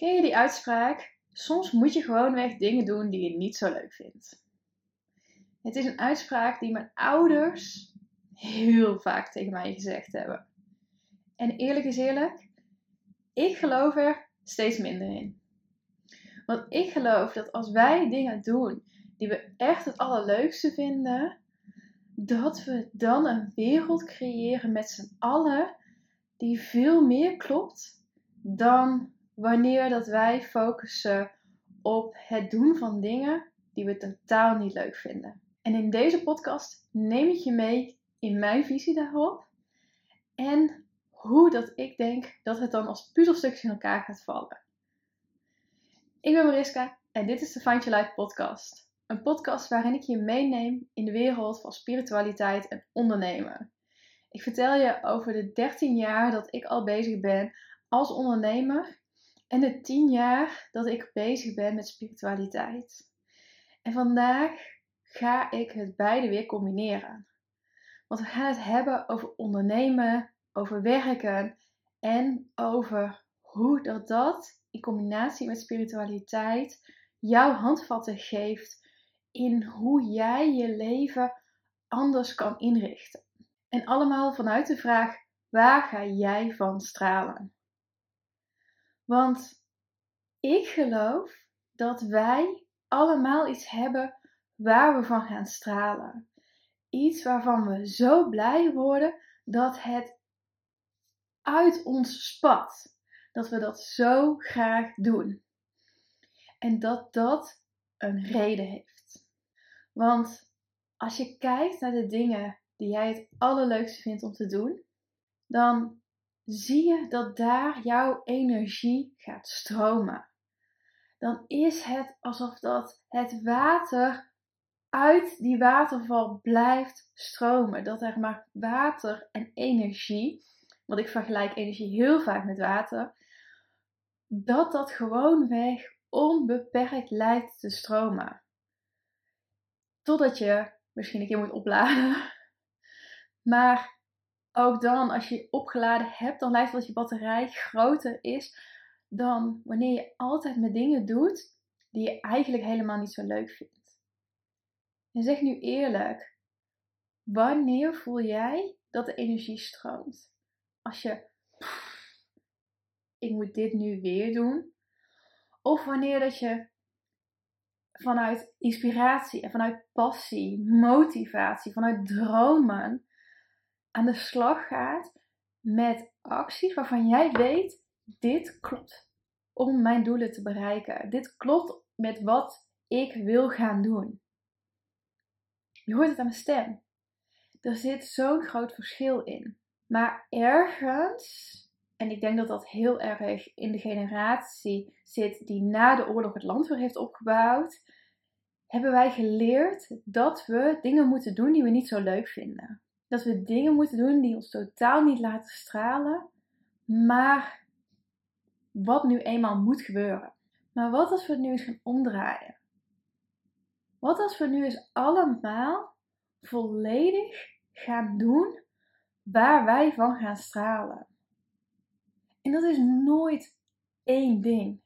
Ken je die uitspraak? Soms moet je gewoonweg dingen doen die je niet zo leuk vindt. Het is een uitspraak die mijn ouders heel vaak tegen mij gezegd hebben. En eerlijk is eerlijk, ik geloof er steeds minder in. Want ik geloof dat als wij dingen doen die we echt het allerleukste vinden, dat we dan een wereld creëren met z'n allen die veel meer klopt dan wanneer dat wij focussen op het doen van dingen die we totaal niet leuk vinden. En in deze podcast neem ik je mee in mijn visie daarop en hoe dat ik denk dat het dan als puzzelstukjes in elkaar gaat vallen. Ik ben Mariska en dit is de Find Your Life podcast. Een podcast waarin ik je meeneem in de wereld van spiritualiteit en ondernemen. Ik vertel je over de 13 jaar dat ik al bezig ben als ondernemer en de 10 jaar dat ik bezig ben met spiritualiteit. En vandaag ga ik het beide weer combineren. Want we gaan het hebben over ondernemen, over werken en over hoe dat, dat in combinatie met spiritualiteit jouw handvatten geeft in hoe jij je leven anders kan inrichten. En allemaal vanuit de vraag: waar ga jij van stralen? Want ik geloof dat wij allemaal iets hebben waar we van gaan stralen. Iets waarvan we zo blij worden dat het uit ons spat. Dat we dat zo graag doen. En dat dat een reden heeft. Want als je kijkt naar de dingen die jij het allerleukste vindt om te doen, dan zie je dat daar jouw energie gaat stromen. Dan is het alsof dat het water uit die waterval blijft stromen. Dat er maar water en energie, want ik vergelijk energie heel vaak met water, dat dat gewoonweg onbeperkt lijkt te stromen. Totdat je misschien een keer moet opladen. Maar ook dan, als je opgeladen hebt, dan lijkt het dat je batterij groter is dan wanneer je altijd met dingen doet die je eigenlijk helemaal niet zo leuk vindt. En zeg nu eerlijk, wanneer voel jij dat de energie stroomt? Als je, ik moet dit nu weer doen. Of wanneer dat je vanuit inspiratie en vanuit passie, motivatie, vanuit dromen aan de slag gaat met acties waarvan jij weet, dit klopt om mijn doelen te bereiken. Dit klopt met wat ik wil gaan doen. Je hoort het aan mijn stem. Er zit zo'n groot verschil in. Maar ergens, en ik denk dat dat heel erg in de generatie zit die na de oorlog het land weer heeft opgebouwd, hebben wij geleerd dat we dingen moeten doen die we niet zo leuk vinden. Dat we dingen moeten doen die ons totaal niet laten stralen, maar wat nu eenmaal moet gebeuren. Maar wat als we het nu eens gaan omdraaien? Wat als we nu eens allemaal volledig gaan doen waar wij van gaan stralen? En dat is nooit één ding.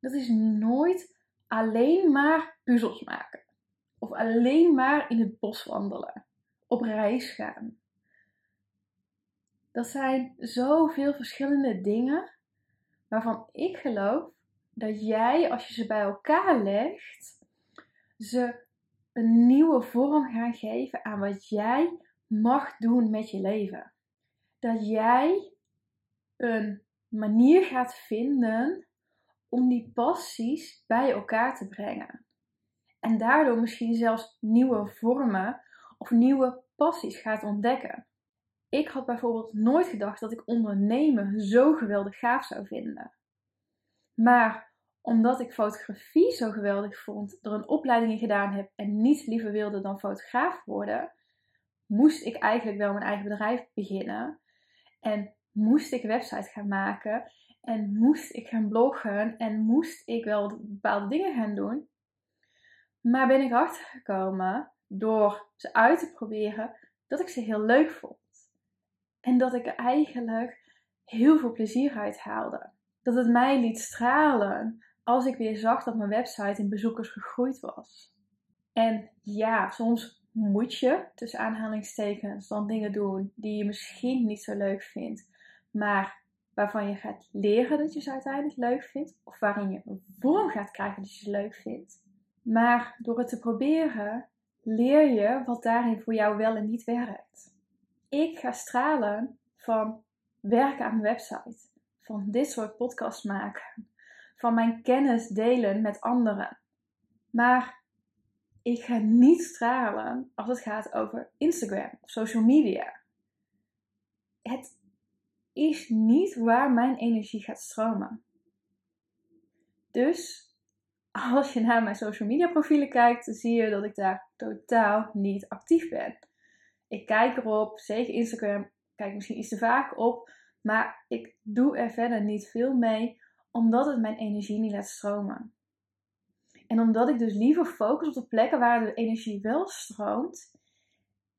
Dat is nooit alleen maar puzzels maken. Of alleen maar in het bos wandelen. Op reis gaan. Dat zijn zoveel verschillende dingen waarvan ik geloof dat jij, als je ze bij elkaar legt, ze een nieuwe vorm gaan geven aan wat jij mag doen met je leven. Dat jij een manier gaat vinden om die passies bij elkaar te brengen. En daardoor misschien zelfs nieuwe vormen of nieuwe passies gaat ontdekken. Ik had bijvoorbeeld nooit gedacht dat ik ondernemen zo geweldig gaaf zou vinden. Maar omdat ik fotografie zo geweldig vond, er een opleiding in gedaan heb en niets liever wilde dan fotograaf worden, moest ik eigenlijk wel mijn eigen bedrijf beginnen. En moest ik website gaan maken. En moest ik gaan bloggen. En moest ik wel bepaalde dingen gaan doen. Maar ben ik achtergekomen door ze uit te proberen dat ik ze heel leuk vond. En dat ik er eigenlijk heel veel plezier uit haalde. Dat het mij liet stralen als ik weer zag dat mijn website in bezoekers gegroeid was. En ja, soms moet je, tussen aanhalingstekens, dan dingen doen die je misschien niet zo leuk vindt, maar waarvan je gaat leren dat je ze uiteindelijk leuk vindt, of waarin je een vorm gaat krijgen dat je ze leuk vindt. Maar door het te proberen, leer je wat daarin voor jou wel en niet werkt. Ik ga stralen van werken aan mijn website, van dit soort podcasts maken, van mijn kennis delen met anderen. Maar ik ga niet stralen als het gaat over Instagram, social media. Het is niet waar mijn energie gaat stromen. Dus als je naar mijn social media profielen kijkt, zie je dat ik daar totaal niet actief ben. Ik kijk erop, zeker Instagram, kijk misschien iets te vaak op, maar ik doe er verder niet veel mee, omdat het mijn energie niet laat stromen. En omdat ik dus liever focus op de plekken waar de energie wel stroomt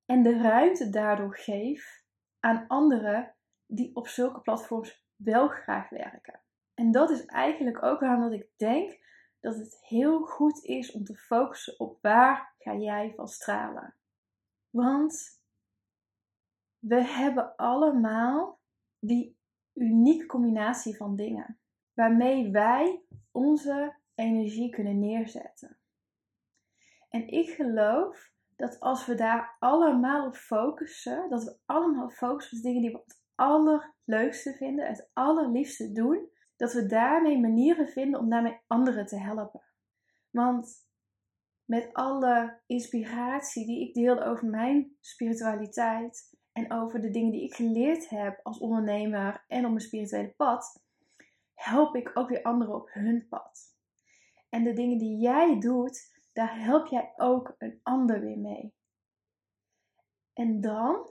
en de ruimte daardoor geef aan anderen die op zulke platforms wel graag werken. En dat is eigenlijk ook waarom dat ik denk dat het heel goed is om te focussen op waar ga jij van stralen. Want we hebben allemaal die unieke combinatie van dingen waarmee wij onze energie kunnen neerzetten. En ik geloof dat als we daar allemaal op focussen, dat we allemaal focussen op dingen die we het allerleukste vinden, het allerliefste doen, dat we daarmee manieren vinden om daarmee anderen te helpen. Want met alle inspiratie die ik deel over mijn spiritualiteit en over de dingen die ik geleerd heb als ondernemer en op mijn spirituele pad, help ik ook weer anderen op hun pad. En de dingen die jij doet, daar help jij ook een ander weer mee. En dan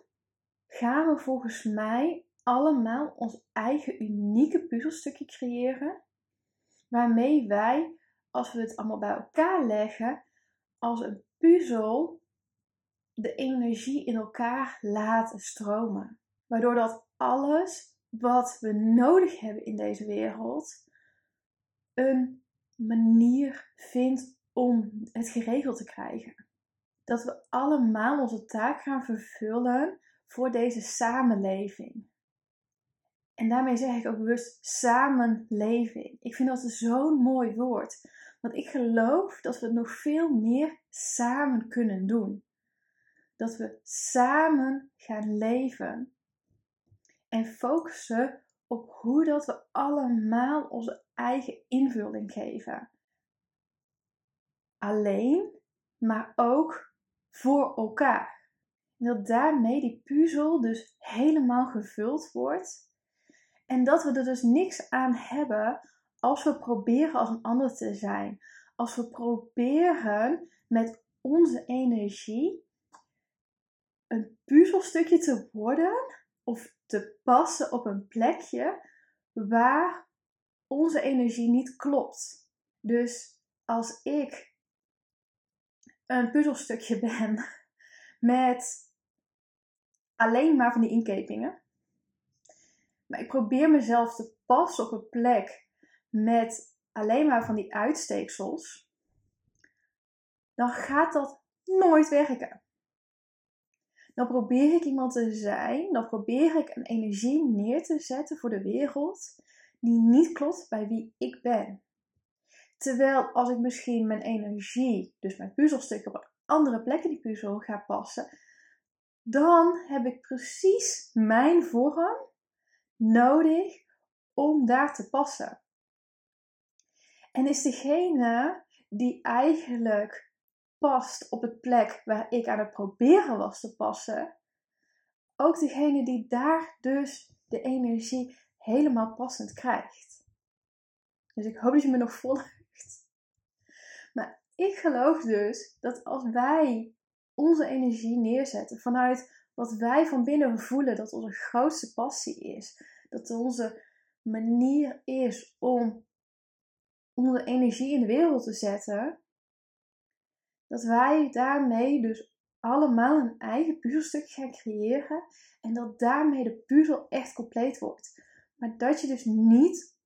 gaan we volgens mij allemaal ons eigen unieke puzzelstukje creëren. Waarmee wij, als we het allemaal bij elkaar leggen, als een puzzel de energie in elkaar laten stromen. Waardoor dat alles wat we nodig hebben in deze wereld een manier vindt om het geregeld te krijgen. Dat we allemaal onze taak gaan vervullen voor deze samenleving. En daarmee zeg ik ook bewust samenleving. Ik vind dat zo'n mooi woord. Want ik geloof dat we het nog veel meer samen kunnen doen. Dat we samen gaan leven. En focussen op hoe dat we allemaal onze eigen invulling geven. Alleen, maar ook voor elkaar. En dat daarmee die puzzel dus helemaal gevuld wordt en dat we er dus niks aan hebben als we proberen als een ander te zijn. Als we proberen met onze energie een puzzelstukje te worden of te passen op een plekje waar onze energie niet klopt. Dus als ik een puzzelstukje ben met alleen maar van die inkepingen, maar ik probeer mezelf te passen op een plek met alleen maar van die uitsteeksels. Dan gaat dat nooit werken. Dan probeer ik iemand te zijn, dan probeer ik een energie neer te zetten voor de wereld die niet klopt bij wie ik ben. Terwijl als ik misschien mijn energie, dus mijn puzzelstukken op andere plekken die puzzel ga passen, dan heb ik precies mijn vorm nodig om daar te passen. En is degene die eigenlijk past op het plek waar ik aan het proberen was te passen, ook degene die daar dus de energie helemaal passend krijgt. Dus ik hoop dat je me nog volgt. Maar ik geloof dus dat als wij onze energie neerzetten vanuit wat wij van binnen voelen dat onze grootste passie is. Dat onze manier is om onze energie in de wereld te zetten. Dat wij daarmee dus allemaal een eigen puzzelstuk gaan creëren. En dat daarmee de puzzel echt compleet wordt. Maar dat je dus niet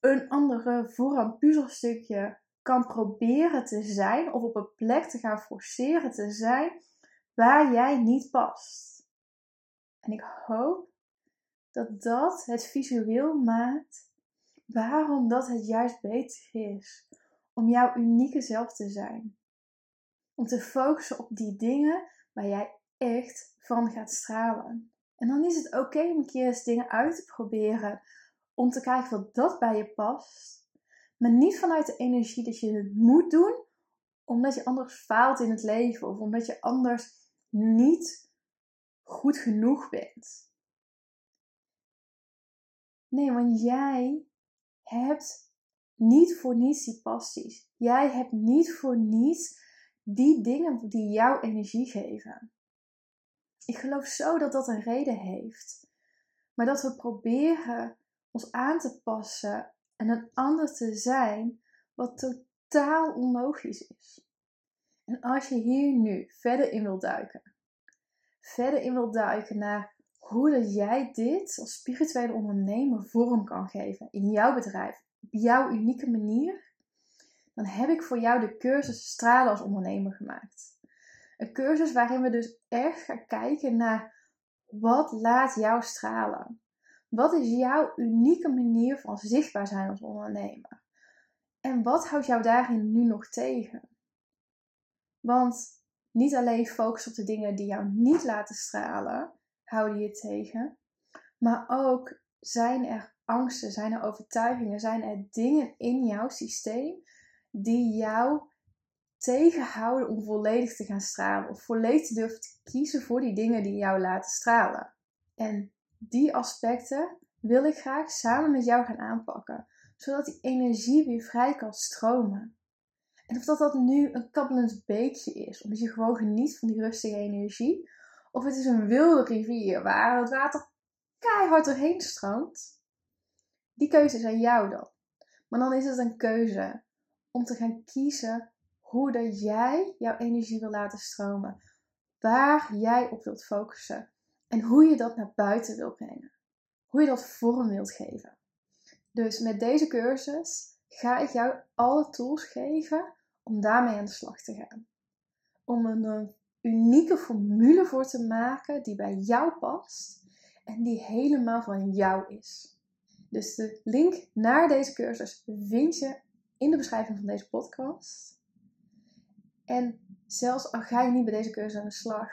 een andere voor een puzzelstukje kan proberen te zijn of op een plek te gaan forceren te zijn waar jij niet past. En ik hoop dat dat het visueel maakt waarom dat het juist beter is om jouw unieke zelf te zijn. Om te focussen op die dingen waar jij echt van gaat stralen. En dan is het oké om een keer eens dingen uit te proberen. Om te kijken wat dat bij je past. Maar niet vanuit de energie dat je het moet doen. Omdat je anders faalt in het leven. Of omdat je anders niet goed genoeg bent. Nee, want jij hebt niet voor niets die passies. Jij hebt niet voor niets die dingen die jouw energie geven. Ik geloof zo dat dat een reden heeft. Maar dat we proberen ons aan te passen en een ander te zijn, wat totaal onlogisch is. En als je hier nu verder in wilt duiken, verder in wilt duiken naar hoe dat jij dit als spirituele ondernemer vorm kan geven in jouw bedrijf, op jouw unieke manier, dan heb ik voor jou de cursus Stralen als ondernemer gemaakt. Een cursus waarin we dus echt gaan kijken naar wat laat jou stralen. Wat is jouw unieke manier van zichtbaar zijn als ondernemer? En wat houdt jou daarin nu nog tegen? Want niet alleen focus op de dingen die jou niet laten stralen, houden je tegen, maar ook zijn er angsten, zijn er overtuigingen, zijn er dingen in jouw systeem die jou tegenhouden om volledig te gaan stralen. Of volledig te durven te kiezen voor die dingen die jou laten stralen. En die aspecten wil ik graag samen met jou gaan aanpakken. Zodat die energie weer vrij kan stromen. En of dat, dat nu een kabbelend beekje is, omdat je gewoon geniet van die rustige energie. Of het is een wilde rivier waar het water keihard doorheen stroomt. Die keuze is aan jou dan. Maar dan is het een keuze om te gaan kiezen hoe dat jij jouw energie wil laten stromen. Waar jij op wilt focussen. En hoe je dat naar buiten wilt brengen. Hoe je dat vorm wilt geven. Dus met deze cursus ga ik jou alle tools geven om daarmee aan de slag te gaan. Om een unieke formule voor te maken die bij jou past en die helemaal van jou is. Dus de link naar deze cursus vind je in de beschrijving van deze podcast. En zelfs al ga je niet bij deze keuze aan de slag,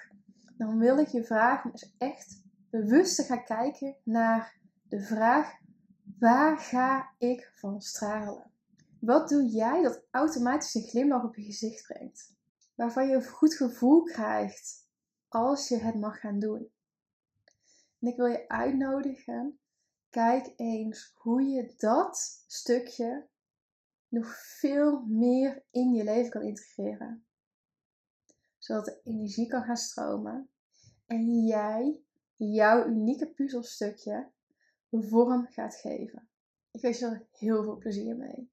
dan wil ik je vragen om echt bewust te gaan kijken naar de vraag: waar ga ik van stralen? Wat doe jij dat automatisch een glimlach op je gezicht brengt? Waarvan je een goed gevoel krijgt als je het mag gaan doen. En ik wil je uitnodigen, kijk eens hoe je dat stukje nog veel meer in je leven kan integreren. Zodat de energie kan gaan stromen en jij jouw unieke puzzelstukje vorm gaat geven. Ik wens je er heel veel plezier mee.